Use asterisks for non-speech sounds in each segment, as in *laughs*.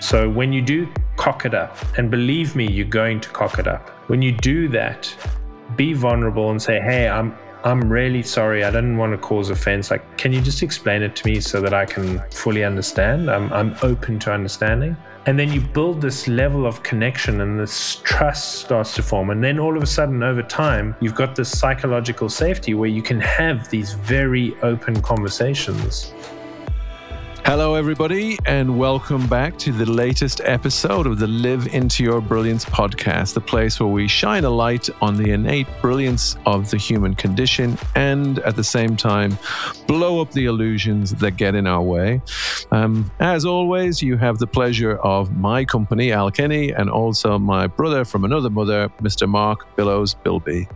So when you do cock it up, and believe me, you're going to cock it up. When you do that, be vulnerable and say, "Hey, I'm I'm really sorry. I didn't want to cause offense. Like, can you just explain it to me so that I can fully understand? I'm I'm open to understanding." And then you build this level of connection and this trust starts to form. And then all of a sudden, over time, you've got this psychological safety where you can have these very open conversations. Hello, everybody, and welcome back to the latest episode of the Live Into Your Brilliance podcast, the place where we shine a light on the innate brilliance of the human condition and at the same time blow up the illusions that get in our way. Um, as always, you have the pleasure of my company, Al Kenny, and also my brother from another mother, Mr. Mark Billows Bilby.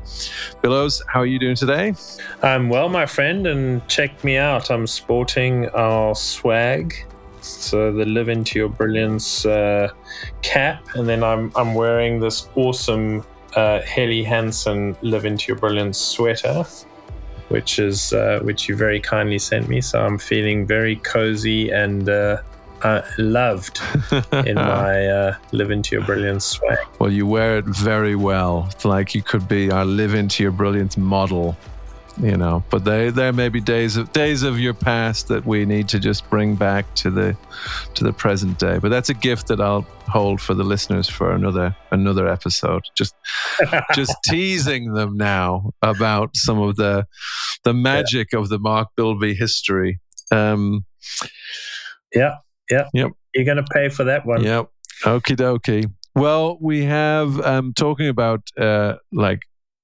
Billows, how are you doing today? I'm well, my friend, and check me out. I'm sporting our swag. So the Live Into Your Brilliance uh, cap, and then I'm I'm wearing this awesome uh, Helly Hansen Live Into Your Brilliance sweater, which is uh, which you very kindly sent me. So I'm feeling very cozy and uh, uh, loved in *laughs* my uh, Live Into Your Brilliance swag. Well, you wear it very well. It's like you could be our Live Into Your Brilliance model you know but they, there may be days of days of your past that we need to just bring back to the to the present day. But that's a gift that i'll hold for the listeners for another another episode. Just *laughs* just teasing them now about some of the the magic yeah. of the mark bilby history. Um yeah yeah. Yep. You're gonna pay for that one. Yep. Okie dokie. Well we have um talking about uh like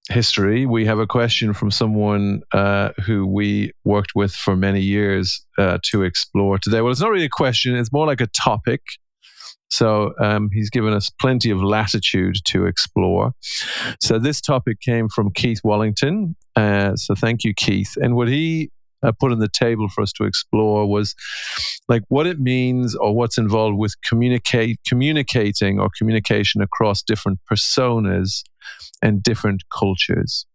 history, we have a question from someone uh, who we worked with for many years uh, to explore today. Well, it's not really a question, it's more like a topic. So um, he's given us plenty of latitude to explore. So this topic came from Keith Wallington. Uh, so thank you, Keith. And what he uh, put on the table for us to explore was like what it means or what's involved with communicate communicating or communication across different personas and different cultures?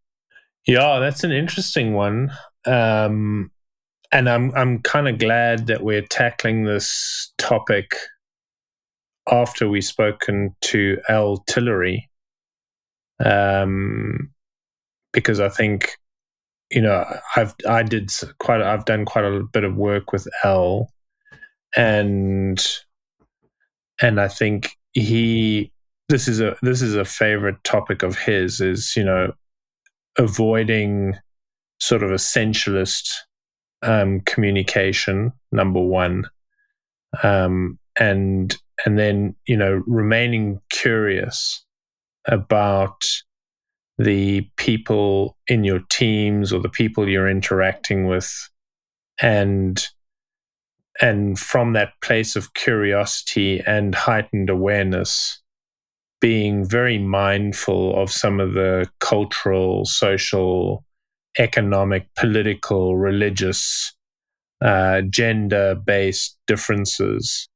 Yeah, that's an interesting one. Um, and I'm I'm kind of glad that we're tackling this topic after we've spoken to Al Tillery, um, because I think you know I've I did quite I've done quite a bit of work with Al, and and I think he this is a this is a favorite topic of his is you know avoiding sort of essentialist um, communication number one. Um, and and then you know remaining curious about the people in your teams or the people you're interacting with. And and from that place of curiosity and heightened awareness being very mindful of some of the cultural, social, economic, political, religious, uh, gender based differences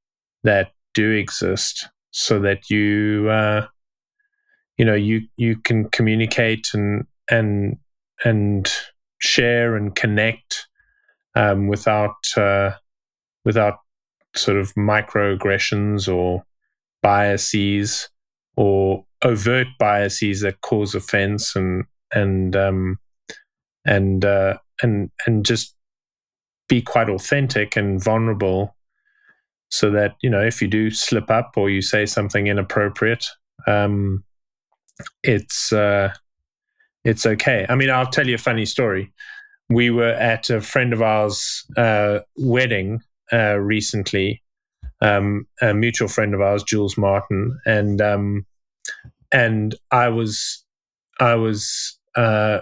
that do exist so that you uh, you know you you can communicate and and and share and connect um, without uh, without sort of microaggressions or biases or overt biases that cause offense and and um, and uh, and and just be quite authentic and vulnerable so that you know if you do slip up or you say something inappropriate um, it's uh, it's okay. I mean i'll tell you a funny story. We were at a friend of ours uh, wedding uh, recently um, a mutual friend of ours, Jules Martin, and um, and I was I was uh,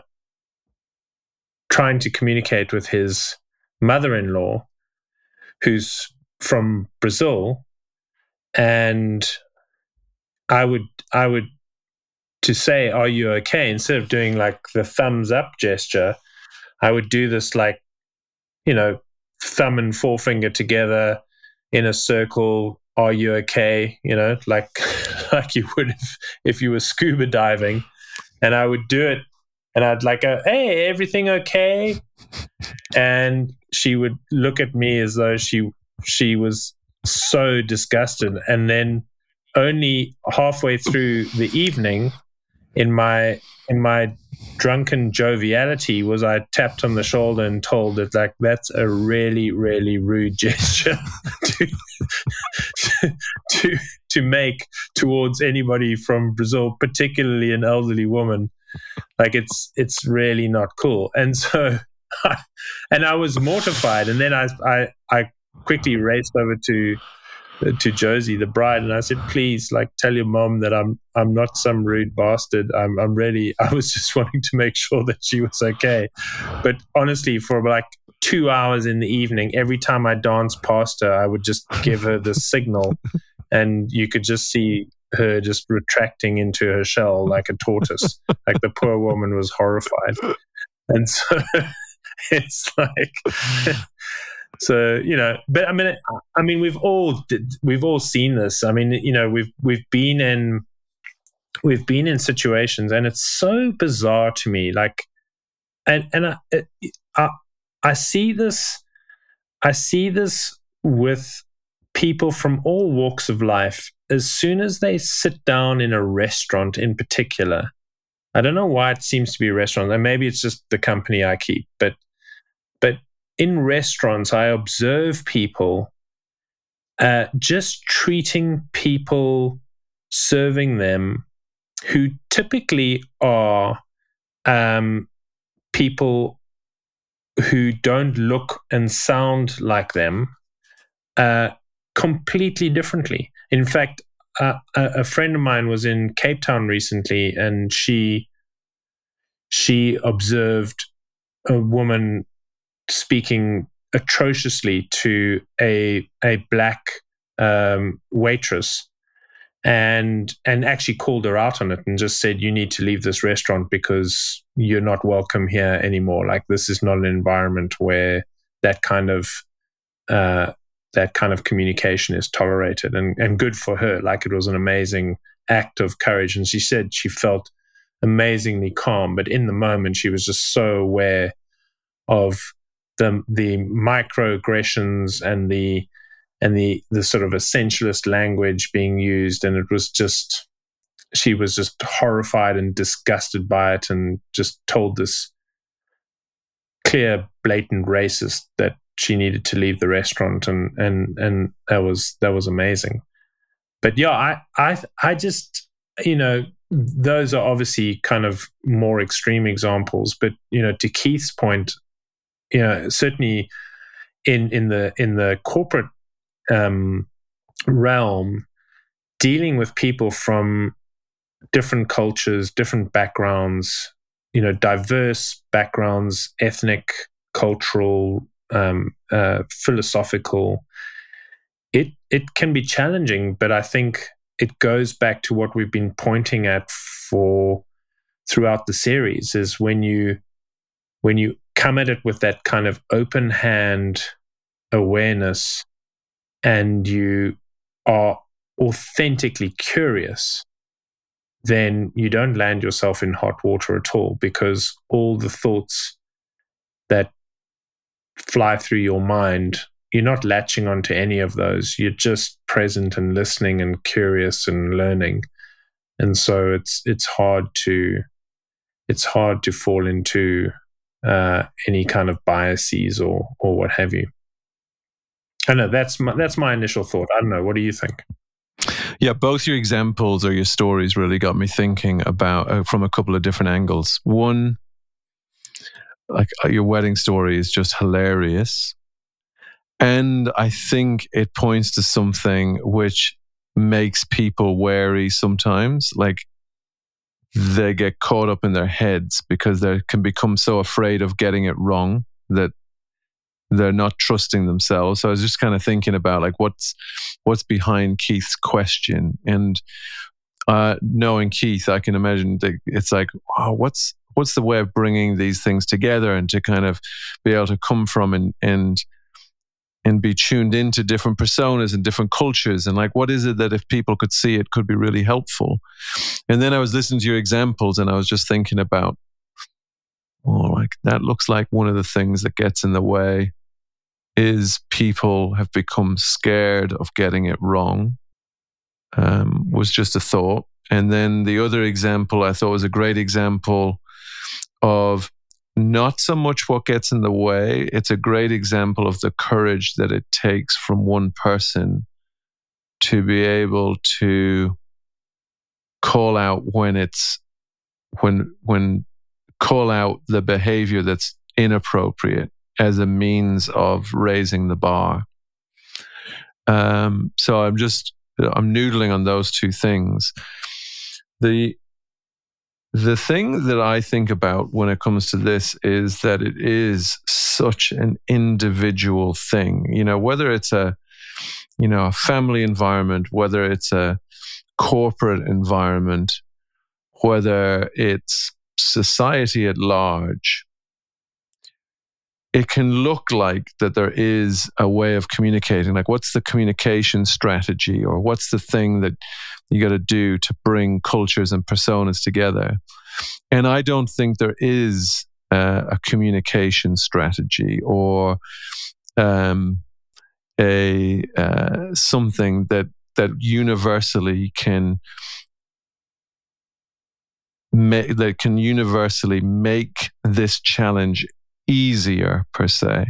trying to communicate with his mother-in-law, who's from Brazil, and I would I would to say, "Are you okay?" Instead of doing like the thumbs up gesture, I would do this like, you know, thumb and forefinger together in a circle are you okay? You know like *laughs* like you would if, if you were scuba diving. And i would do it. And i'd like go hey everything okay? And she would look at me as though she she was so disgusted. And then only halfway through the evening, in my in my drunken joviality, was I tapped on the shoulder and told it like that's a really really rude gesture *laughs* to, to to make towards anybody from Brazil, particularly an elderly woman. Like it's it's really not cool. And so, *laughs* and I was mortified. And then I I I quickly raced over to to Josie, the bride, and I said, "Please, like, tell your mom that I'm I'm not some rude bastard. I'm I'm really. *laughs* I was just wanting to make sure that she was okay. But honestly, for like two hours in the evening, every time I danced past her, I would just give her the *laughs* signal, and you could just see her just retracting into her shell like a tortoise. *laughs* like the poor woman was horrified, and so it's like so you know, but I mean, I mean, we've all we've all seen this. I mean, you know, we've we've been in we've been in situations, and it's so bizarre to me. Like, and and I I, I see this, I see this with people from all walks of life. As soon as they sit down in a restaurant, in particular, I don't know why it seems to be a restaurant, and maybe it's just the company I keep, but but in restaurants, I observe people uh, just treating people, serving them who typically are um, people who don't look and sound like them uh, completely differently. In fact, a, a friend of mine was in Cape Town recently, and she she observed a woman speaking atrociously to a a black um, waitress and and actually called her out on it and just said you need to leave this restaurant because you're not welcome here anymore. Like this is not an environment where that kind of uh, that kind of communication is tolerated. And and good for her. Like it was an amazing act of courage. And she said she felt amazingly calm but in the moment she was just so aware of the the microaggressions and the and the the sort of essentialist language being used. And it was just she was just horrified and disgusted by it and just told this clear blatant racist that she needed to leave the restaurant. And and and that was that was amazing. But yeah i i i just you know those are obviously kind of more extreme examples. But you know to keith's point you know, certainly in in the in the corporate um, realm, dealing with people from different cultures, different backgrounds, you know, diverse backgrounds, ethnic, cultural, um, uh, philosophical. It it can be challenging, but I think it goes back to what we've been pointing at for throughout the series is when you when you come at it with that kind of open hand awareness and you are authentically curious, then you don't land yourself in hot water at all because all the thoughts that fly through your mind, you're not latching onto any of those. You're just present and listening and curious and learning. And so it's it's hard to it's hard to fall into uh, any kind of biases or or what have you. I know that's my, that's my initial thought. I don't know. What do you think? Yeah, both your examples or your stories really got me thinking about uh, from a couple of different angles. One, like uh, your wedding story is just hilarious. And I think it points to something which makes people wary sometimes. Like they get caught up in their heads because they can become so afraid of getting it wrong that they're not trusting themselves. So I was just kind of thinking about like what's what's behind Keith's question, and uh, knowing Keith, I can imagine that it's like, oh, what's what's the way of bringing these things together and to kind of be able to come from and and and be tuned into different personas and different cultures? And like what is it that if people could see it could be really helpful and then i was listening to your examples and i was just thinking about oh like that looks like one of the things that gets in the way is people have become scared of getting it wrong. Um, was just a thought. And then the other example I thought was a great example of not so much what gets in the way. It's a great example of the courage that it takes from one person to be able to call out when it's when when call out the behavior that's inappropriate as a means of raising the bar. Um, so I'm just I'm noodling on those two things. The the thing that I think about when it comes to this is that it is such an individual thing. You know, whether it's a you know a family environment, whether it's a corporate environment, whether it's society at large, it can look like that there is a way of communicating. Like, what's the communication strategy, or what's the thing that you got to do to bring cultures and personas together? And I don't think there is uh, a communication strategy or um, a uh, something that that universally can ma- that can universally make this challenge easier per se.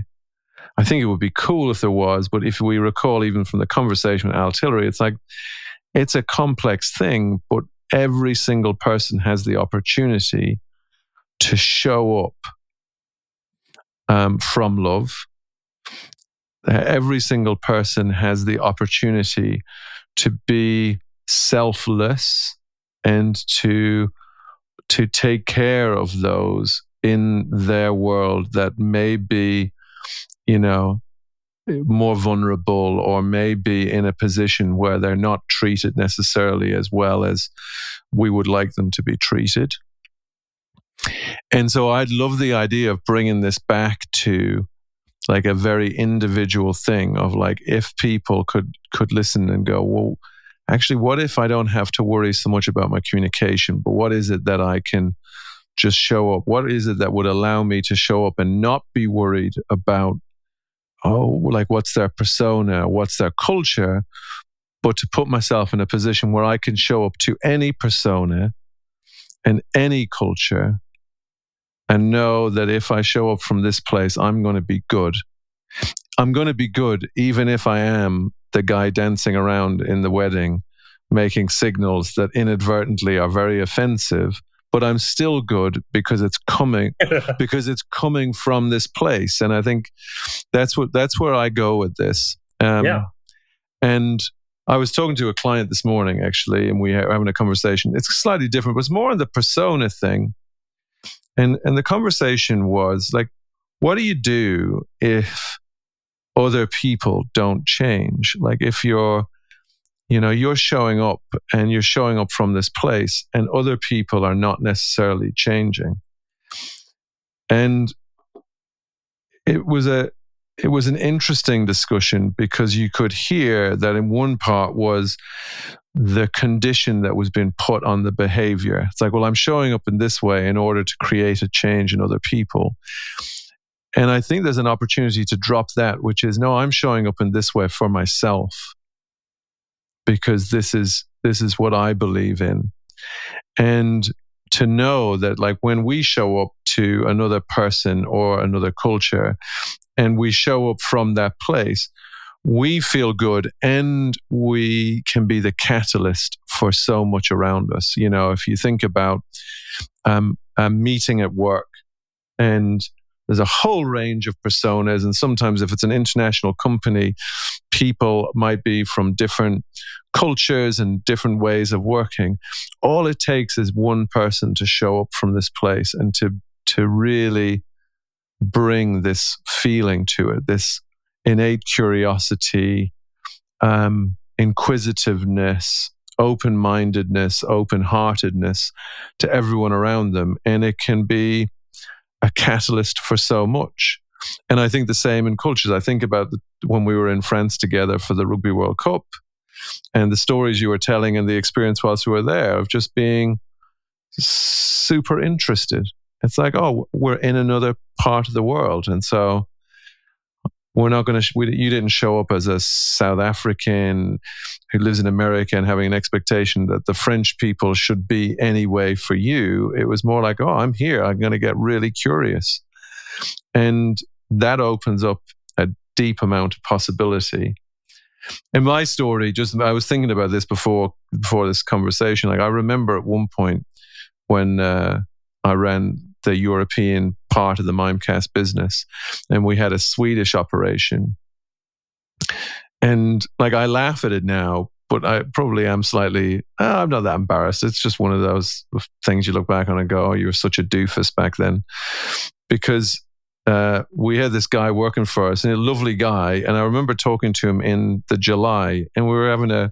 I think it would be cool if there was, but if we recall even from the conversation with Al Tillery, it's like it's a complex thing, but every single person has the opportunity to show up um, from love. Every single person has the opportunity to be selfless and to to take care of those in their world that may be, you know, more vulnerable or may be in a position where they're not treated necessarily as well as we would like them to be treated. And so I'd love the idea of bringing this back to like a very individual thing of like if people could could listen and go, well, actually, what if I don't have to worry so much about my communication? But what is it that I can just show up? What is it that would allow me to show up and not be worried about, oh, like what's their persona, what's their culture, but to put myself in a position where I can show up to any persona and any culture and know that if I show up from this place, I'm going to be good. I'm going to be good even if I am the guy dancing around in the wedding, making signals that inadvertently are very offensive. But I'm still good because it's coming *laughs* because it's coming from this place, and I think that's what that's where I go with this. Um, yeah. And I was talking to a client this morning actually, and we were having a conversation. It's slightly different, but it's more on the persona thing. And and the conversation was like, what do you do if other people don't change. Like if you're, you know, you're showing up and you're showing up from this place and other people are not necessarily changing. And it was a, it was an interesting discussion because you could hear that in one part was the condition that was being put on the behavior. It's like, well, I'm showing up in this way in order to create a change in other people. And I think there's an opportunity to drop that, which is no, I'm showing up in this way for myself because this is this is what I believe in. And to know that like when we show up to another person or another culture and we show up from that place, we feel good and we can be the catalyst for so much around us. You know, if you think about um, a meeting at work and there's a whole range of personas. And sometimes, if it's an international company, people might be from different cultures and different ways of working. All it takes is one person to show up from this place and to, to really bring this feeling to it, this innate curiosity, um, inquisitiveness, open mindedness, open heartedness to everyone around them. And it can be a catalyst for so much. And I think the same in cultures. I think about the, when we were in France together for the Rugby World Cup and the stories you were telling and the experience whilst we were there of just being super interested. It's like, oh, we're in another part of the world. And so we're not going to, you didn't show up as a South African who lives in America and having an expectation that the French people should be anyway for you. It was more like, oh, I'm here. I'm going to get really curious. And that opens up a deep amount of possibility. In my story, just I was thinking about this before before this conversation. Like I remember at one point when uh, I ran the European part of the Mimecast business, and we had a Swedish operation. And like I laugh at it now, but I probably am slightly. Uh, I'm not that embarrassed. It's just one of those things you look back on and go, "Oh, you were such a doofus back then," because uh, we had this guy working for us, and a lovely guy. And I remember talking to him in the July, and we were having a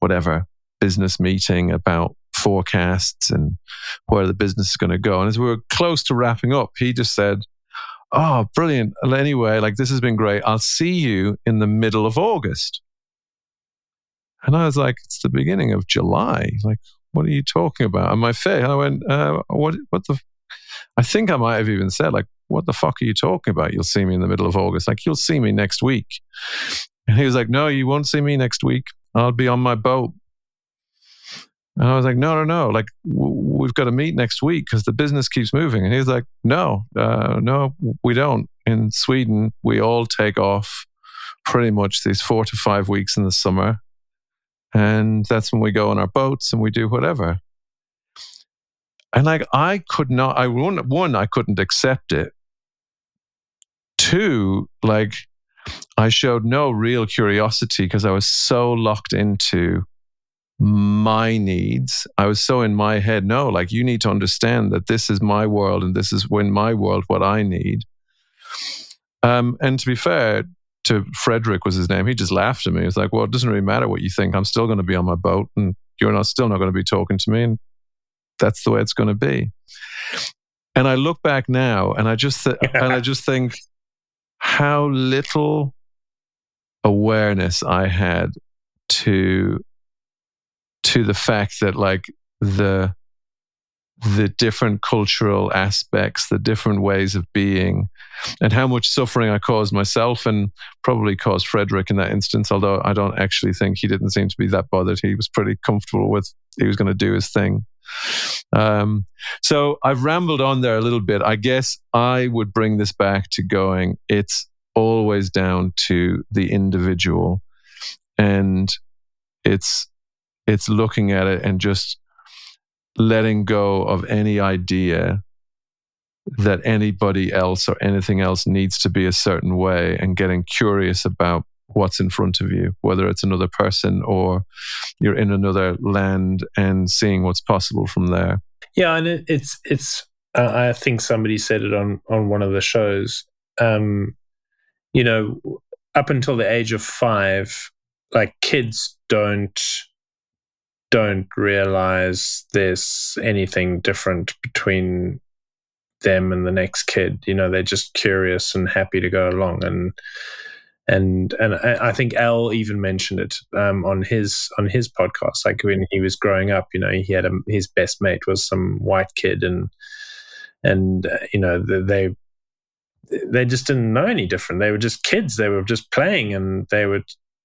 whatever business meeting about forecasts and where the business is going to go. And as we were close to wrapping up, he just said, Oh, brilliant. Anyway, like this has been great. I'll see you in the middle of August. And I was like, It's the beginning of July. Like, what are you talking about? And my face, I went, uh, what, what the, I think I might have even said, like, what the fuck are you talking about? You'll see me in the middle of August. Like, you'll see me next week. And he was like, no, you won't see me next week. I'll be on my boat and I was like, no, no, no. Like, w- we've got to meet next week because the business keeps moving. And he's like, no, uh, no, we don't. In Sweden, we all take off pretty much these four to five weeks in the summer. And that's when we go on our boats and we do whatever. And like, I could not, I, one, one I couldn't accept it. Two, like, I showed no real curiosity because I was so locked into my needs. I was so in my head, no, like you need to understand that this is my world and this is in my world what I need. Um, and to be fair to Frederick was his name, he just laughed at me. He was like, well, it doesn't really matter what you think. I'm still going to be on my boat and you're not still not going to be talking to me. And that's the way it's going to be. And I look back now and I just, th- *laughs* and I just think how little awareness I had to to the fact that like the the different cultural aspects, the different ways of being, and how much suffering I caused myself and probably caused Frederick in that instance, although I don't actually think he didn't seem to be that bothered. He was pretty comfortable with he was going to do his thing. Um, so I've rambled on there a little bit. I guess I would bring this back to going, it's always down to the individual. And it's it's looking at it and just letting go of any idea that anybody else or anything else needs to be a certain way and getting curious about what's in front of you, whether it's another person or you're in another land and seeing what's possible from there. Yeah, and it, it's it's. Uh, I think somebody said it on on one of the shows. Um, you know, up until the age of five, like kids don't don't realize there's anything different between them and the next kid. You know, they're just curious and happy to go along. And and and I think Al even mentioned it um, on his on his podcast. Like when he was growing up, you know, he had a, his best mate was some white kid, and and uh, you know they they just didn't know any different. They were just kids. They were just playing, and they were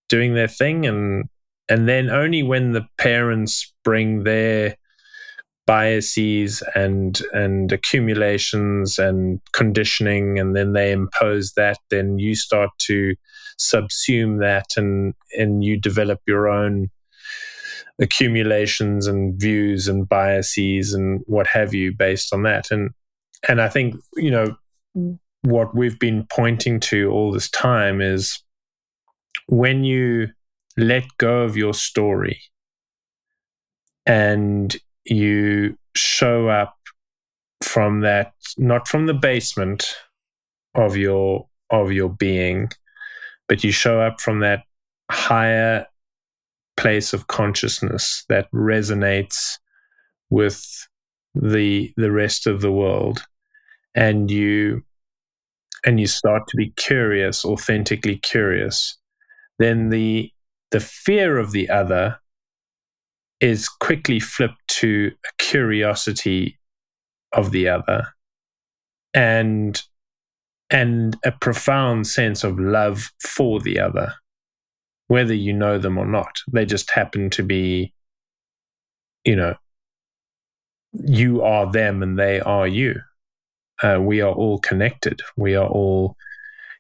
doing their thing, and and then only when the parents bring their biases and and accumulations and conditioning and then they impose that then you start to subsume that and and you develop your own accumulations and views and biases and what have you based on that. And and I think you know mm. what we've been pointing to all this time is when you let go of your story. And you show up from that not from the basement of your of your being but you show up from that higher place of consciousness that resonates with the the rest of the world. And you and you start to be curious authentically curious. Then the the fear of the other is quickly flipped to a curiosity of the other and and a profound sense of love for the other, whether you know them or not. They just happen to be, you know, you are them and they are you. Uh, we are all connected. We are all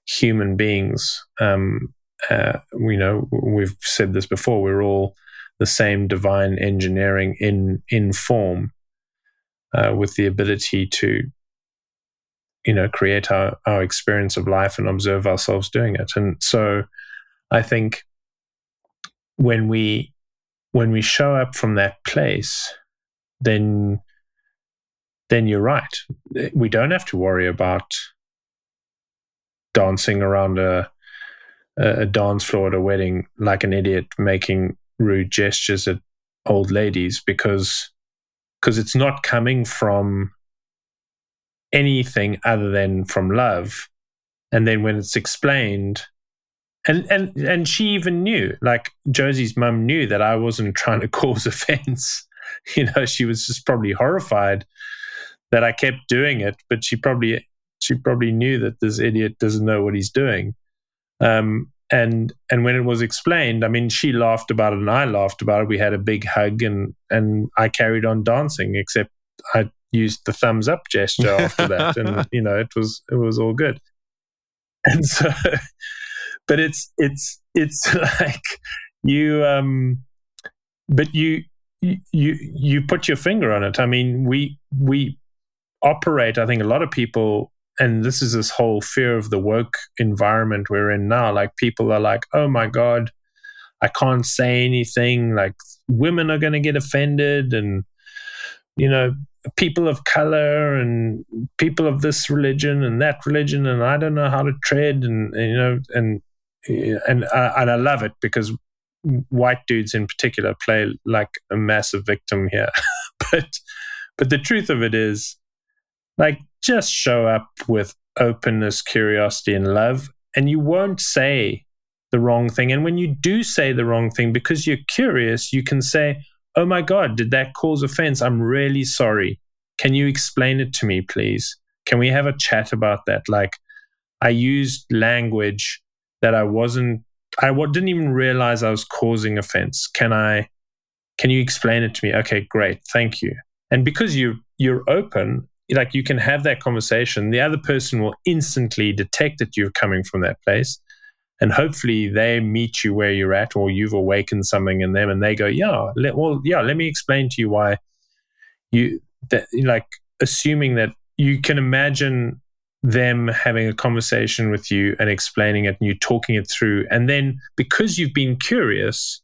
human beings. Um, uh, you know, we've said this before. We're all the same divine engineering in in form, uh, with the ability to, you know, create our our experience of life and observe ourselves doing it. And so, I think when we when we show up from that place, then then you're right. We don't have to worry about dancing around a a dance floor at a wedding like an idiot making rude gestures at old ladies because because it's not coming from anything other than from love. And then when it's explained and and and she even knew like josie's mum knew that i wasn't trying to *laughs* cause offense. You know she was just probably horrified that i kept doing it but she probably she probably knew that this idiot doesn't know what he's doing um, and and when it was explained, I mean, she laughed about it and I laughed about it. We had a big hug and and I carried on dancing, except I used the thumbs up gesture after *laughs* that, and you know, it was it was all good. And *laughs* so, but it's it's it's *laughs* like you um, but you you you put your finger on it. I mean, we we operate. I think a lot of people and this is this whole fear of the woke environment we're in now. Like people are like, oh my God, I can't say anything. Like women are going to get offended, and you know, people of color and people of this religion and that religion, and I don't know how to tread, and, and you know, and and uh, and I love it because white dudes in particular play like a massive victim here, *laughs* but but the truth of it is, like just show up with openness, curiosity, and love, and you won't say the wrong thing. And when you do say the wrong thing, because you're curious, you can say, Oh my God, did that cause offense? I'm really sorry. Can you explain it to me, please? Can we have a chat about that? Like, I used language that I wasn't, I didn't even realize I was causing offense. Can I, can you explain it to me? Okay, great. Thank you. And because you, you're open, like you can have that conversation. The other person will instantly detect that you're coming from that place and hopefully they meet you where you're at or you've awakened something in them and they go yeah let, well yeah let me explain to you why you that like assuming that you can imagine them having a conversation with you and explaining it and you talking it through and then because you've been curious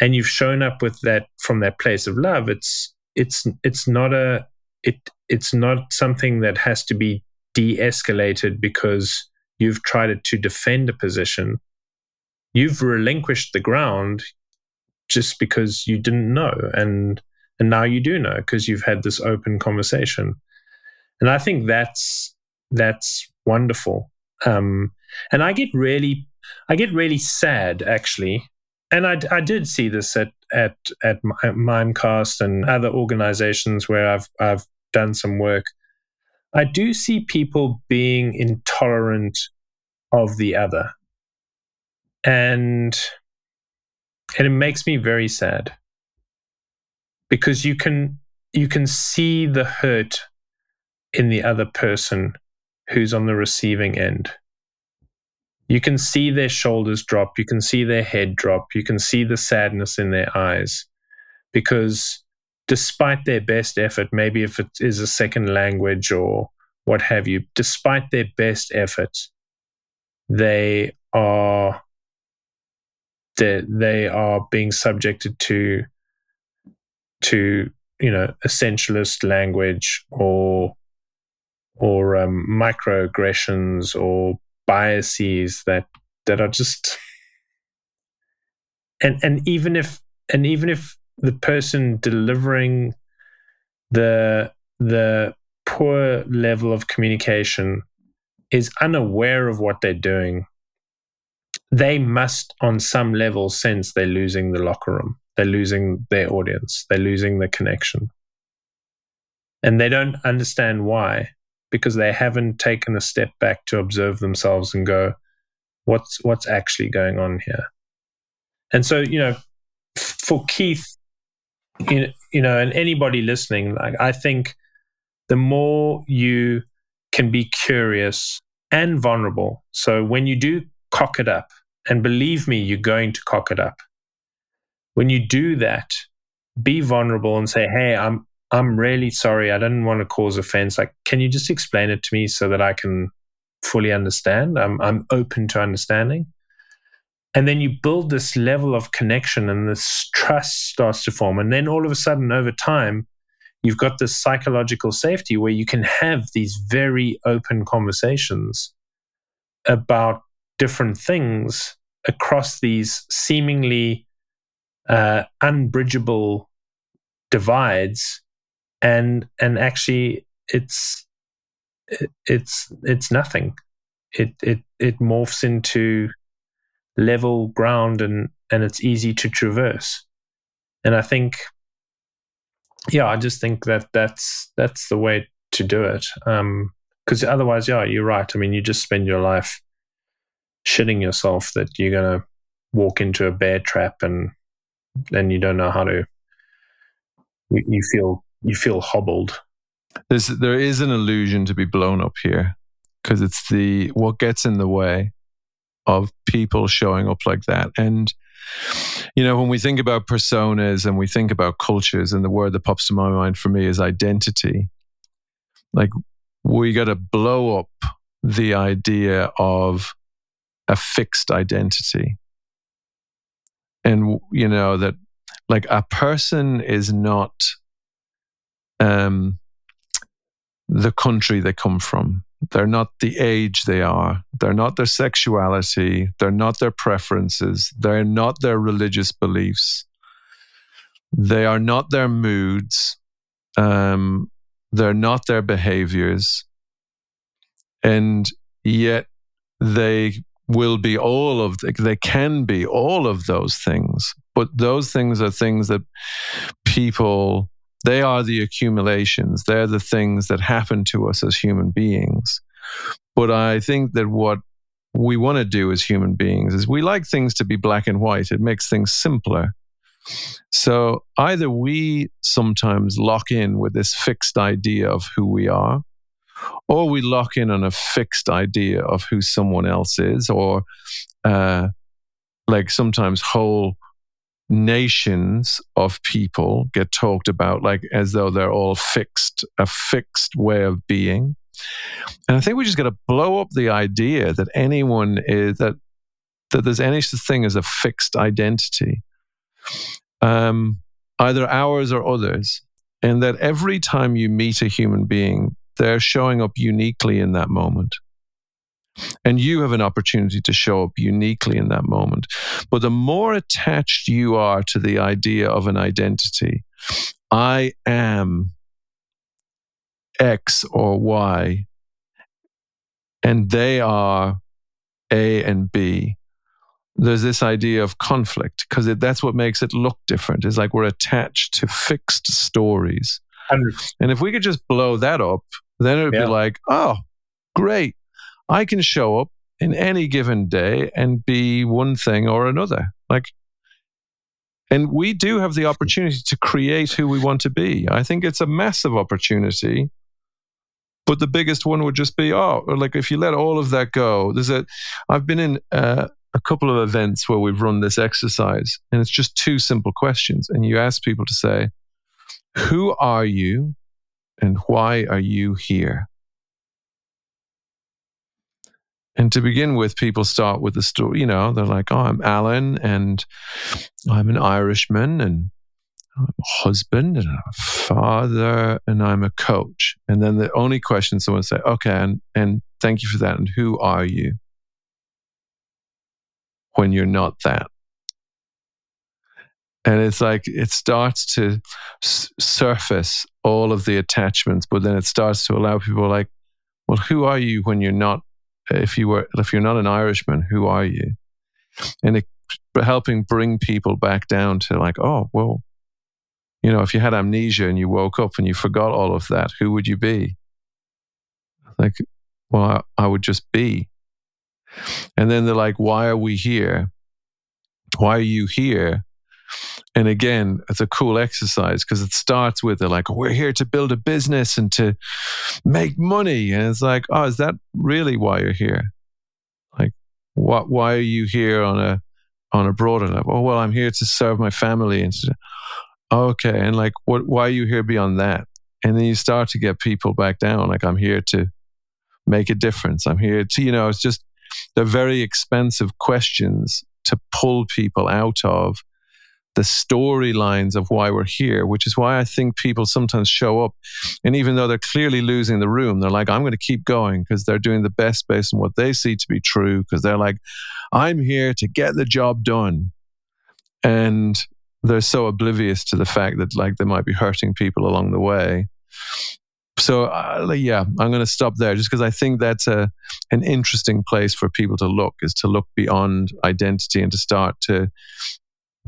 and you've shown up with that from that place of love it's it's it's not a it it's not something that has to be de-escalated because you've tried to defend a position. You've relinquished the ground just because you didn't know and and now you do know because you've had this open conversation. And i think that's that's wonderful. Um and i get really i get really sad actually. And I, I did see this at at at Mimecast and other organizations where I've I've done some work. I do see people being intolerant of the other, and and it makes me very sad because you can you can see the hurt in the other person who's on the receiving end you can see their shoulders drop, you can see their head drop, you can see the sadness in their eyes. Because despite their best effort, maybe if it is a second language or what have you, despite their best effort, they are they, they are being subjected to to you know essentialist language or or um, microaggressions or biases that that are just and and even if and even if the person delivering the the poor level of communication is unaware of what they're doing they must on some level sense they're losing the locker room they're losing their audience they're losing the connection. And they don't understand why because they haven't taken a step back to observe themselves and go, what's what's actually going on here? And so, you know, for Keith, you know, and anybody listening, like I think the more you can be curious and vulnerable. So when you do cock it up, and believe me, you're going to cock it up. When you do that, be vulnerable and say, "Hey, I'm I'm really sorry. I didn't want to cause offense. Like, can you just explain it to me so that I can fully understand? I'm I'm open to understanding." And then you build this level of connection and this trust starts to form. And then all of a sudden, over time, you've got this psychological safety where you can have these very open conversations about different things across these seemingly uh, unbridgeable divides and and actually it's it's it's nothing. It it it morphs into level ground and and it's easy to traverse. And i think yeah i just think that that's that's the way to do it. Um because otherwise yeah you're right. I mean you just spend your life shitting yourself that you're going to walk into a bear trap and then you don't know how to you, you feel you feel hobbled There's, there is an illusion to be blown up here because it's the what gets in the way of people showing up like that. And, you know, when we think about personas and we think about cultures, and the word that pops to my mind for me is identity, like we got to blow up the idea of a fixed identity. And, you know, that like a person is not um, the country they come from. They're not the age they are. They're not their sexuality. They're not their preferences. They're not their religious beliefs. They are not their moods. Um, they're not their behaviors. And yet they will be all of, they can be all of those things. But those things are things that people they are the accumulations. They're the things that happen to us as human beings. But I think that what we want to do as human beings is we like things to be black and white. It makes things simpler. So either we sometimes lock in with this fixed idea of who we are, or we lock in on a fixed idea of who someone else is, or uh, like sometimes whole nations of people get talked about like as though they're all fixed, a fixed way of being. And I think we just got to blow up the idea that anyone is that that there's any such thing as a fixed identity, um, either ours or others, and that every time you meet a human being, they're showing up uniquely in that moment. And you have an opportunity to show up uniquely in that moment. But the more attached you are to the idea of an identity, I am X or Y, and they are A and B. There's this idea of conflict because that's what makes it look different. It's like we're attached to fixed stories. And if we could just blow that up, then it would yeah. be like, oh, great. I can show up in any given day and be one thing or another. Like, and we do have the opportunity to create who we want to be. I think it's a massive opportunity. But the biggest one would just be, oh, like if you let all of that go, there's a, I've been in uh, a couple of events where we've run this exercise and it's just two simple questions. And you ask people to say, who are you and why are you here? And to begin with, people start with the story, you know, they're like, oh, I'm Alan and I'm an Irishman and I'm a husband and a father and I'm a coach. And then the only question someone say, okay, and, and thank you for that. And who are you when you're not that? And it's like it starts to s- surface all of the attachments, but then it starts to allow people like, well, who are you when you're not if you were if you're not an Irishman, who are you? And it, helping bring people back down to like, oh, well, you know, if you had amnesia and you woke up and you forgot all of that, who would you be? Like, well, I would just be. And then they're like, why are we here? Why are you here? And again, it's a cool exercise because it starts with like, we're here to build a business and to make money. And it's like, oh, is that really why you're here? Like, what? Why are you here on a on a broader level? Oh, well, I'm here to serve my family. And okay, and like, what? Why are you here beyond that? And then you start to get people back down. Like, I'm here to make a difference. I'm here to, you know, it's just they're very expensive questions to pull people out of the storylines of why we're here, which is why I think people sometimes show up. And even though they're clearly losing the room, they're like, I'm going to keep going because they're doing the best based on what they see to be true. Because they're like, I'm here to get the job done. And they're so oblivious to the fact that like they might be hurting people along the way so uh, yeah i'm going to stop there just because i think that's a an interesting place for people to look is to look beyond identity and to start to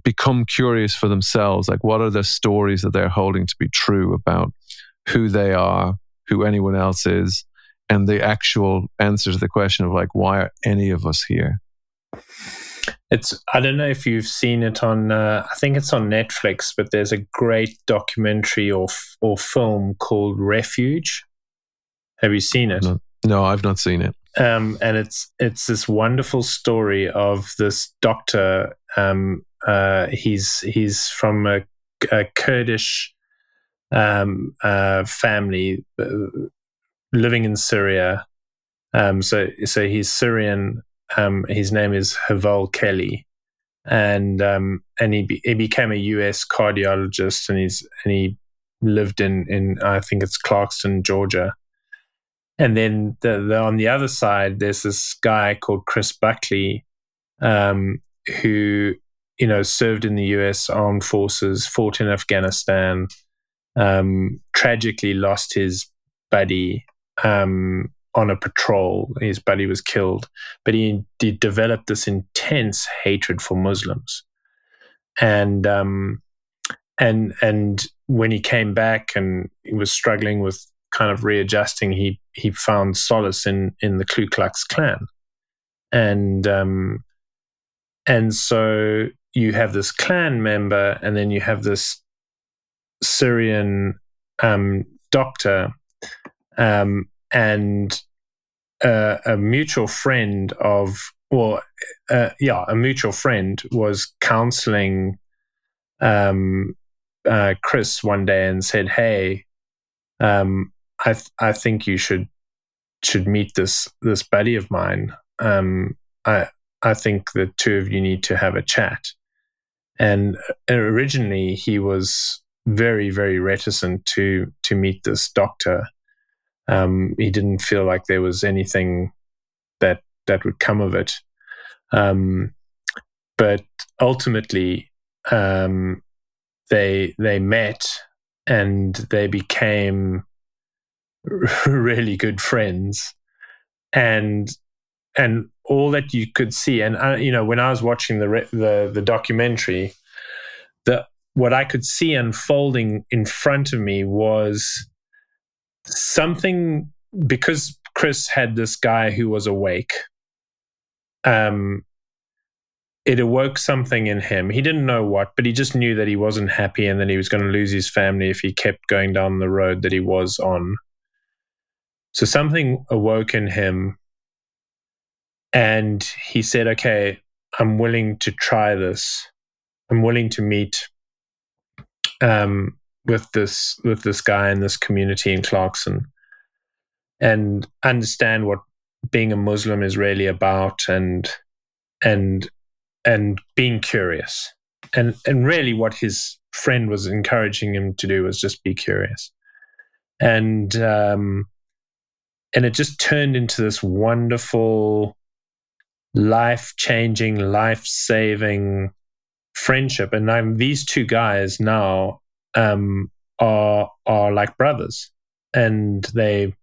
become curious for themselves like what are the stories that they're holding to be true about who they are who anyone else is and the actual answer to the question of like why are any of us here it's I don't know if you've seen it on uh, I think it's on Netflix, but there's a great documentary or or film called Refuge. Have you seen it? No, no I've not seen it. Um, and it's it's this wonderful story of this doctor. Um, uh, he's he's from a, a Kurdish um, uh, family uh, living in Syria. Um, so so he's Syrian um, his name is Heval Kelli, and um, and he be, he became a U.S. cardiologist, and he's and he lived in in I think it's Clarkston, Georgia. And then the, the, on the other side, there's this guy called Chris Buckley, um, who you know served in the U.S. Armed Forces, fought in Afghanistan, um, tragically lost his buddy um, on a patrol. His buddy was killed, but he, he developed this intense hatred for Muslims, and um, and and when he came back and he was struggling with kind of readjusting, he he found solace in in the Ku Klux Klan, and um, and so you have this Klan member, and then you have this Syrian um, doctor um, and uh, a mutual friend of, well, uh, yeah, a mutual friend was counseling um, uh, Chris one day and said, "Hey, um, I th- I think you should should meet this this buddy of mine. Um, I I think the two of you need to have a chat." And uh, originally, he was very very reticent to to meet this doctor um, he didn't feel like there was anything that that would come of it. Um, but ultimately, um, they they met and they became *laughs* really good friends, and and all that you could see, and uh, you know, when I was watching the re- the the documentary, the what I could see unfolding in front of me was something because Chris had this guy who was awake. Um, it awoke something in him. He didn't know what, but he just knew that he wasn't happy and that he was going to lose his family if he kept going down the road that he was on. So something awoke in him, and he said, "Okay, I'm willing to try this. I'm willing to meet um, with this with this guy in this community in Clarkston and understand what being a Muslim is really about and and and being curious. And and really what his friend was encouraging him to do was just be curious. And um and it just turned into this wonderful life changing, life saving friendship. And I'm these two guys now um, are are like brothers, and they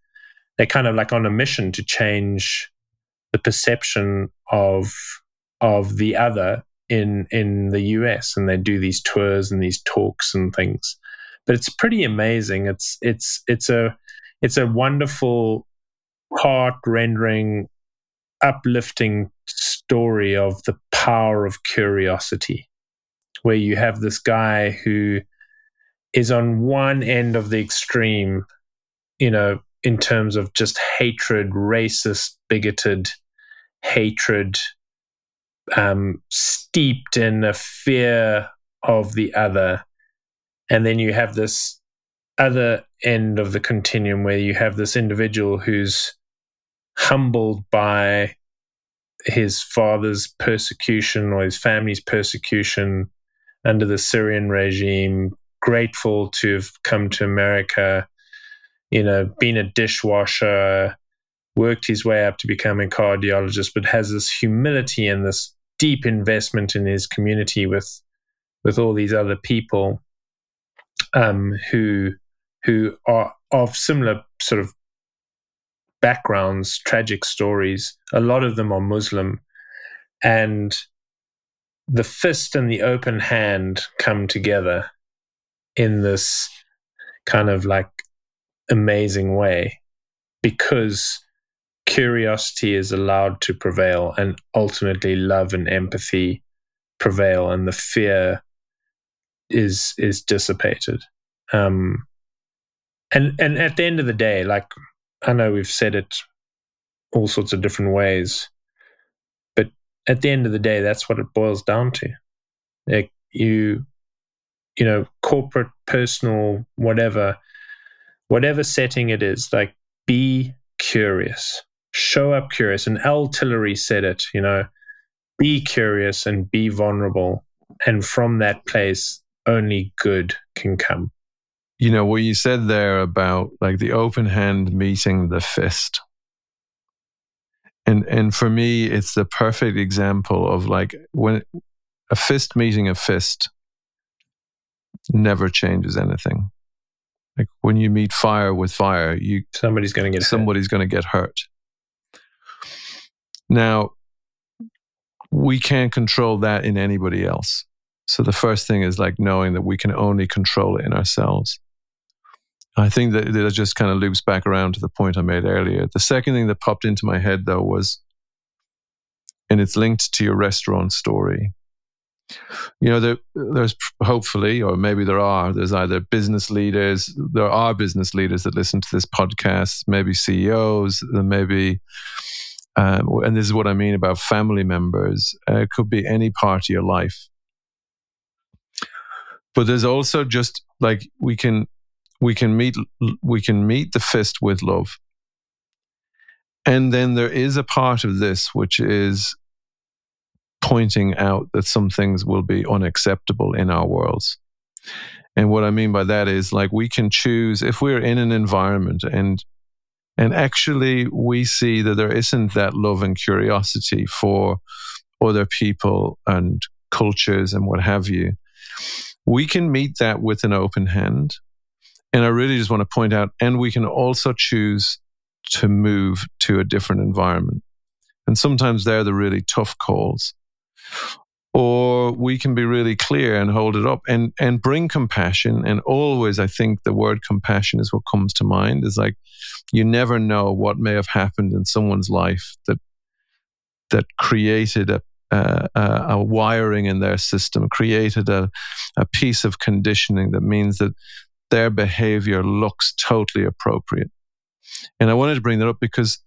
they're kind of like on a mission to change the perception of of the other in in the US, and they do these tours and these talks and things. But it's pretty amazing. It's it's it's a it's a wonderful heart rendering, uplifting story of the power of curiosity, where you have this guy who is on one end of the extreme, you know, in terms of just hatred, racist, bigoted hatred, um, steeped in a fear of the other. And then you have this other end of the continuum where you have this individual who's humbled by his father's persecution or his family's persecution under the Syrian regime, grateful to have come to America, you know, been a dishwasher, worked his way up to becoming a cardiologist, but has this humility and this deep investment in his community with with all these other people um, who who are of similar sort of backgrounds, tragic stories. A lot of them are Muslim, and the fist and the open hand come together in this kind of like amazing way because curiosity is allowed to prevail and ultimately love and empathy prevail and the fear is is dissipated um and and at the end of the day like i know we've said it all sorts of different ways but at the end of the day that's what it boils down to like you you know corporate personal whatever whatever setting it is like be curious show up curious. And Al Tillery said it, you know, be curious and be vulnerable. And from that place, only good can come. You know, what you said there about like the open hand meeting the fist. And and for me, it's the perfect example of like when a fist meeting a fist never changes anything. Like when you meet fire with fire, you somebody's going to get somebody's going to get hurt. Now, we can't control that in anybody else. So the first thing is like knowing that we can only control it in ourselves. I think that it just kind of loops back around to the point I made earlier. The second thing that popped into my head though was, and it's linked to your restaurant story. You know, there, there's hopefully, or maybe there are, there's either business leaders, there are business leaders that listen to this podcast, maybe CEOs, there may um, and this is what I mean about family members. Uh, it could be any part of your life. But there's also just like we can we can meet we can meet the fist with love. And then there is a part of this which is pointing out that some things will be unacceptable in our worlds. And what I mean by that is like we can choose if we're in an environment and and actually, we see that there isn't that love and curiosity for other people and cultures and what have you. We can meet that with an open hand. And I really just want to point out, and we can also choose to move to a different environment. And sometimes they're the really tough calls. Or we can be really clear and hold it up and and bring compassion. And always i think the word compassion is what comes to mind. Is like you never know what may have happened in someone's life that that created a a, a wiring in their system created a, a piece of conditioning that means that their behavior looks totally appropriate. And i wanted to bring that up because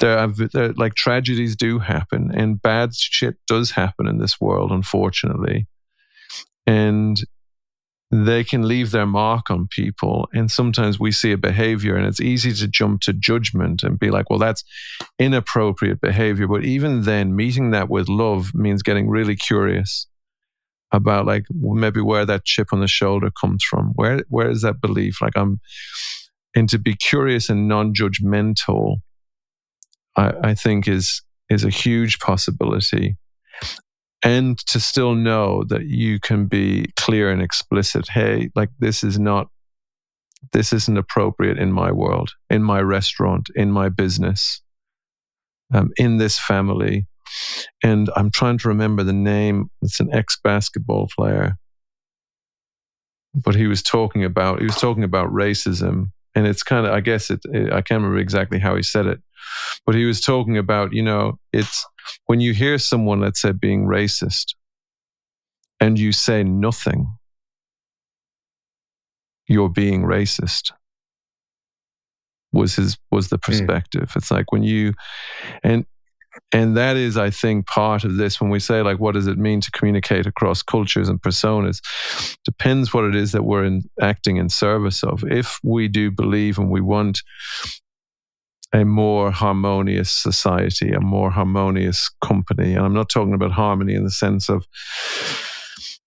there are like tragedies do happen and bad shit does happen in this world unfortunately. And they can leave their mark on people. And sometimes we see a behavior and it's easy to jump to judgment and be like well that's inappropriate behavior. But even then meeting that with love means getting really curious about like maybe where that chip on the shoulder comes from where where is that belief like i'm and to be curious and non-judgmental I, I think is is a huge possibility. And to still know that you can be clear and explicit. Hey, like this is not this isn't appropriate in my world, in my restaurant, in my business, um, in this family. And I'm trying to remember the name. It's an ex basketball player. But he was talking about he was talking about racism and it's kind of I guess it, it I can't remember exactly how he said it, but he was talking about you know it's when you hear someone let's say being racist, and you say nothing, you're being racist was his was the hmm. perspective. Mm. It's like when you and and that is i think part of this. When we say like what does it mean to communicate across cultures and personas depends what it is that we're in, acting in service of. If we do believe and we want a more harmonious society a more harmonious company and i'm not talking about harmony in the sense of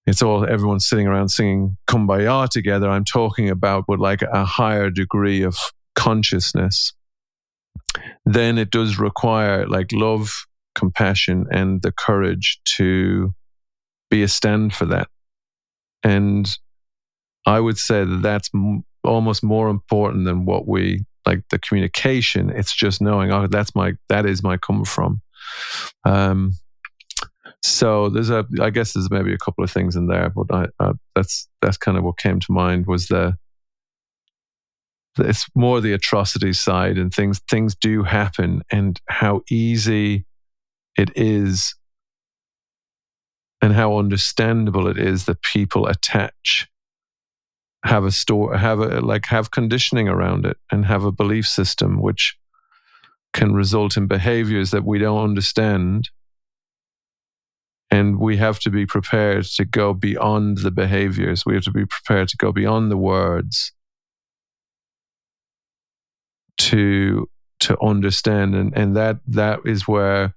it's all everyone sitting around singing kumbaya together. I'm talking about with like a higher degree of consciousness then it does require like love, compassion, and the courage to be a stand for that. And I would say that that's m- almost more important than what we like the communication. It's just knowing, oh, that's my, that is my come from. Um, so there's a, I guess there's maybe a couple of things in there, but I, uh, that's that's kind of what came to mind was the it's more the atrocity side and things things do happen and how easy it is and how understandable it is that people attach have a store have a like have conditioning around it and have a belief system which can result in behaviors that we don't understand. And we have to be prepared to go beyond the behaviors. We have to be prepared to go beyond the words to to understand. And and that that is where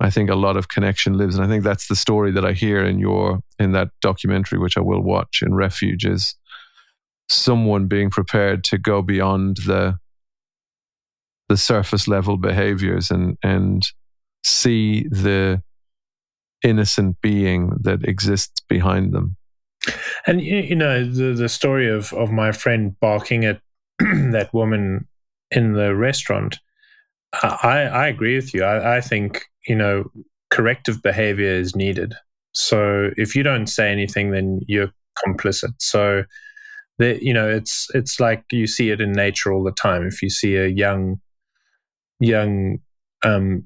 i think a lot of connection lives. And i think that's the story that i hear in your in that documentary which i will watch in refuge is someone being prepared to go beyond the the surface level behaviors and and see the innocent being that exists behind them. And you know the the story of of my friend barking at *clears throat* that woman in the restaurant, I, I agree with you. I, I think, you know, corrective behavior is needed. So if you don't say anything, then you're complicit. So that you know, it's it's like you see it in nature all the time. If you see a young young um,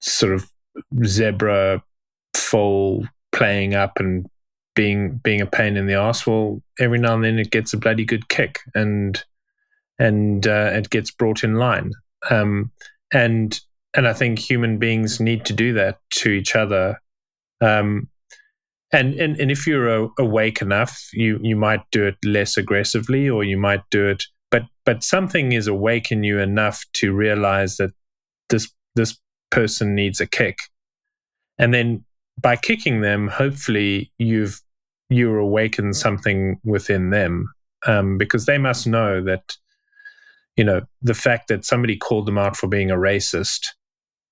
sort of zebra foal playing up and being being a pain in the ass, well, every now and then it gets a bloody good kick, and and uh, it gets brought in line. Um, and and I think human beings need to do that to each other. Um, and, and and if you're awake enough, you you might do it less aggressively, or you might do it. But but something is awake in you enough to realize that this this person needs a kick, and then by kicking them, hopefully you've you awakened something within them um, because they must know that you know, the fact that somebody called them out for being a racist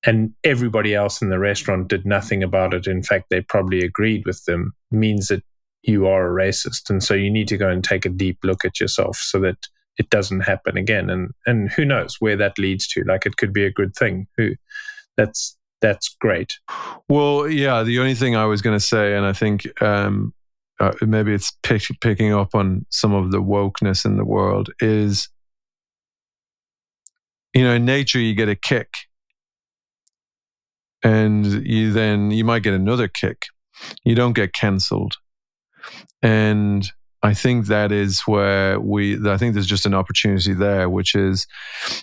and everybody else in the restaurant did nothing about it. In fact, they probably agreed with them, means that you are a racist. And so you need to go and take a deep look at yourself so that it doesn't happen again. And and who knows where that leads to? Like it could be a good thing. Who that's that's great. Well, yeah. The only thing I was going to say, and I think um, uh, maybe it's pick, picking up on some of the wokeness in the world, is you know, in nature, you get a kick and you then, you might get another kick. You don't get cancelled. And I think that is where we, I think there's just an opportunity there, which is,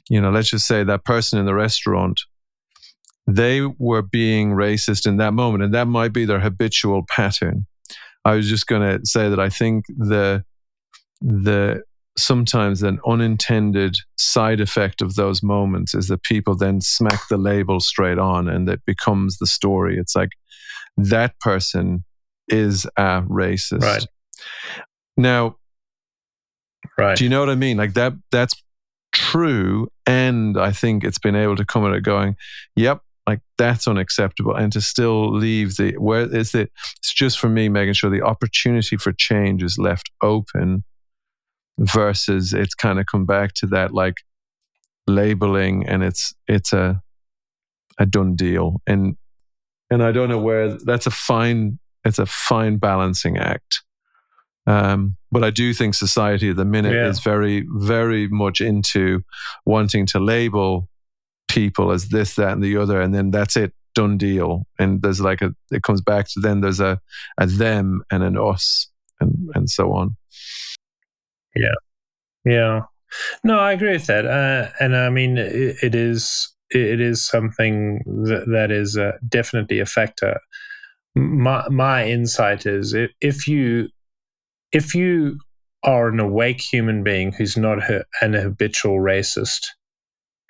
you know, let's just say that person in the restaurant, they were being racist in that moment, and that might be their habitual pattern. I was just going to say that I think the, the sometimes an unintended side effect of those moments is that people then smack the label straight on and it becomes the story. It's like that person is a racist. Right. Now, right. do you know what I mean? Like that, that's true. And I think it's been able to come at it going, yep, like that's unacceptable. And to still leave the, where is it? It's just for me making sure the opportunity for change is left open versus it's kind of come back to that like labeling and it's it's a a done deal and and I don't know where that's a fine it's a fine balancing act Um, but I do think society at the minute Yeah. is very, very much into wanting to label people as this, that, and the other, and then that's it, done deal. And there's like a, it comes back to then there's a, a them and an us, and and so on. Yeah. Yeah. No, I agree with that. Uh, and I mean, it, it is it is something that, that is uh, definitely a factor. My my insight is if, you if you are an awake human being who's not an habitual racist,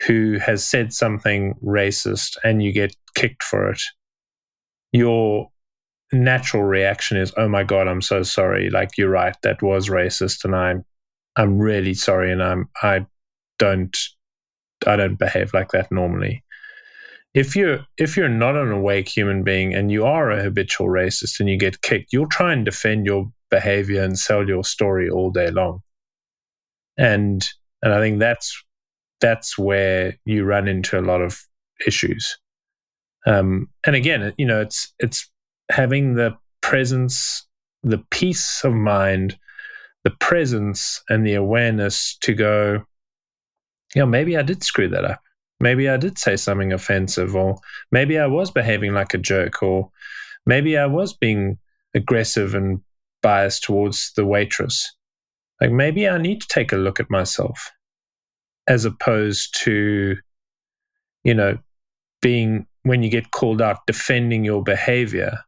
who has said something racist and you get kicked for it, your natural reaction is, "Oh my god, I'm so sorry. Like you're right, that was racist, and I'm I'm really sorry, and I'm I don't I don't behave like that normally. If you're if you're not an awake human being and you are a habitual racist and you get kicked, you'll try and defend your behavior and sell your story all day long. And and I think that's that's where you run into a lot of issues. Um, and again, you know, it's it's having the presence, the peace of mind the presence and the awareness to go, you know, maybe I did screw that up. Maybe I did say something offensive, or maybe I was behaving like a jerk, or maybe I was being aggressive and biased towards the waitress. Like maybe I need to take a look at myself as opposed to, you know, being when you get called out, defending your behavior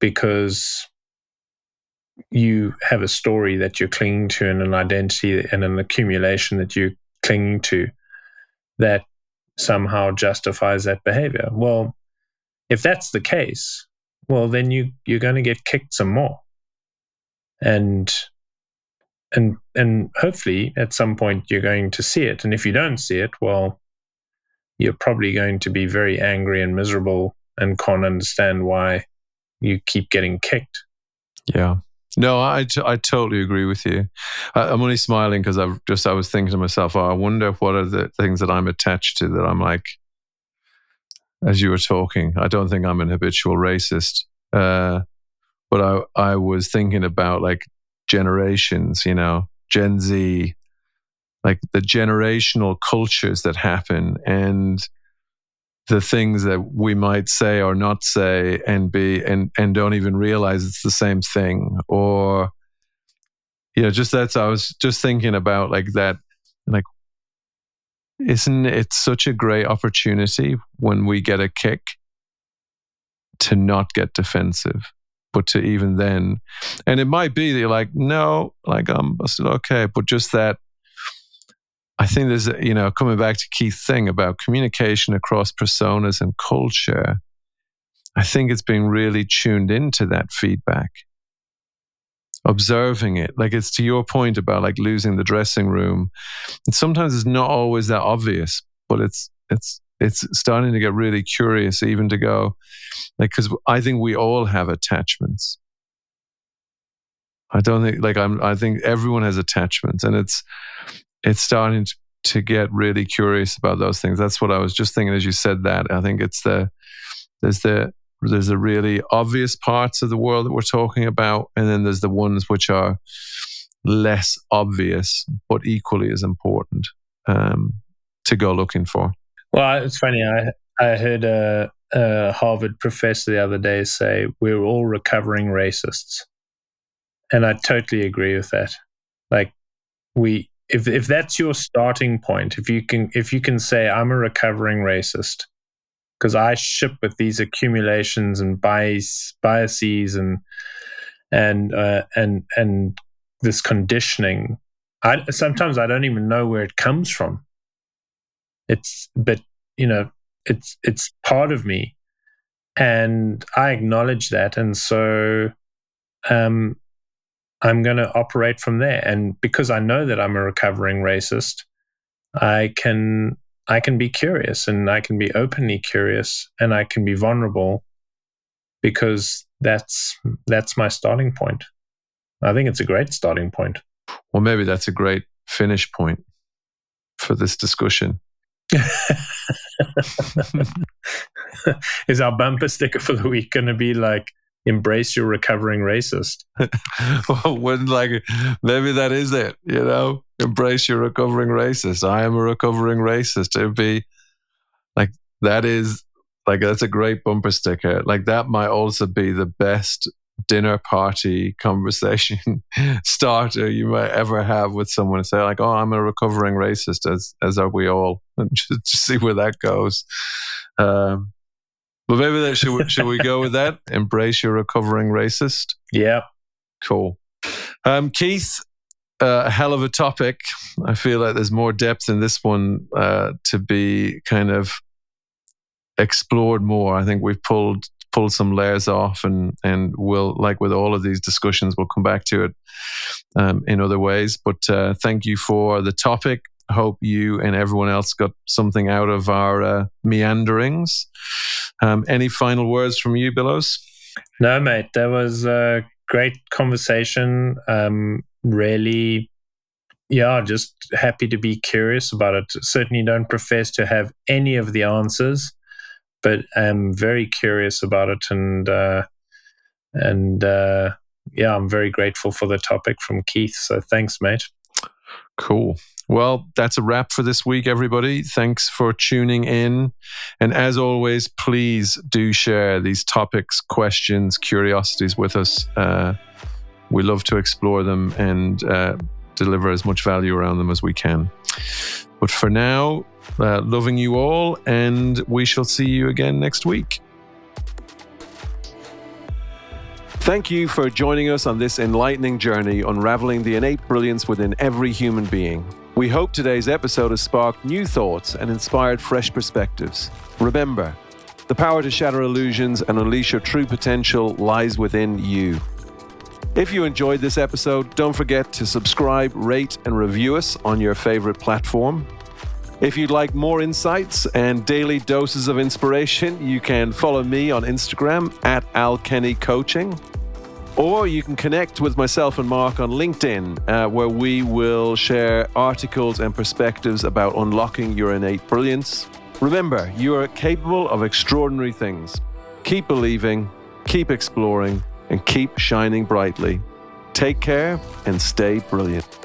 because you have a story that you're clinging to and an identity and an accumulation that you're clinging to that somehow justifies that behavior. Well, if that's the case, well then you you're going to get kicked some more. And and and hopefully at some point you're going to see it. And if you don't see it, well you're probably going to be very angry and miserable and can't understand why you keep getting kicked. Yeah. No, I, I totally agree with you. I, I'm only smiling because I've just I was thinking to myself, oh, I wonder what are the things that I'm attached to that I'm like, as you were talking, I don't think I'm an habitual racist, uh, but I I was thinking about like generations, you know, Gen Z, like the generational cultures that happen and the things that we might say or not say and be and and don't even realize it's the same thing. Or you know just that's i was just thinking about like that like isn't it such a great opportunity when we get a kick to not get defensive but to even then and it might be that you're like no like i'm still okay but just that I think there's, a, you know, coming back to key thing about communication across personas and culture, I think it's being really tuned into that feedback, observing it. Like it's to your point about like losing the dressing room. And sometimes it's not always that obvious, but it's, it's, it's starting to get really curious, even to go, like, because I think we all have attachments. I don't think, like, I'm, I think everyone has attachments, and it's, it's starting to, to get really curious about those things. That's what I was just thinking as you said that. I think it's the there's the there's the really obvious parts of the world that we're talking about, and then there's the ones which are less obvious but equally as important um, to go looking for. Well, it's funny. I I heard a, a Harvard professor the other day say we're all recovering racists, and I totally agree with that. Like we if if that's your starting point, if you can if you can say I'm a recovering racist because I ship with these accumulations and bias biases and and uh, and and this conditioning, I sometimes I don't even know where it comes from. It's but you know it's it's part of me, and I acknowledge that, and so um, I'm going to operate from there. And because I know that I'm a recovering racist, I can I can be curious and I can be openly curious and I can be vulnerable because that's that's my starting point. I think it's a great starting point. Well, maybe that's a great finish point for this discussion. *laughs* Is our bumper sticker for the week going to be like embrace your recovering racist. *laughs* well, wouldn't like maybe that is it, you know? Embrace your recovering racist. I am a recovering racist. It'd be like that is like that's a great bumper sticker. Like that might also be the best dinner party conversation *laughs* starter you might ever have with someone say like oh i'm a recovering racist as as are we all and *laughs* just, just see where that goes um but maybe that should we, should we go with that? Embrace your recovering racist? Yeah. Cool. Um keith uh, a hell of a topic. I feel like there's more depth in this one uh, to be kind of explored more. I think we've pulled pull some layers off and and we'll like with all of these discussions we'll come back to it um, in other ways. But uh, thank you for the topic hope you and everyone else got something out of our uh, meanderings um, any final words from you billows no mate that was a great conversation um, really yeah just happy to be curious about it certainly don't profess to have any of the answers but I'm very curious about it, and uh, and uh, yeah, I'm very grateful for the topic from Keith. So thanks, mate. Cool. Well, that's a wrap for this week, everybody. Thanks for tuning in. And as always, please do share these topics, questions, curiosities with us. Uh, we love to explore them and uh, deliver as much value around them as we can. But for now, uh, loving you all, and we shall see you again next week. Thank you for joining us on this enlightening journey unraveling the innate brilliance within every human being. We hope today's episode has sparked new thoughts and inspired fresh perspectives. Remember, the power to shatter illusions and unleash your true potential lies within you. If you enjoyed this episode, don't forget to subscribe, rate, and review us on your favorite platform. If you'd like more insights and daily doses of inspiration, you can follow me on Instagram at Al Kenny Coaching. Or you can connect with myself and Mark on LinkedIn, uh, where we will share articles and perspectives about unlocking your innate brilliance. Remember, you are capable of extraordinary things. Keep believing, keep exploring, and keep shining brightly. Take care and stay brilliant.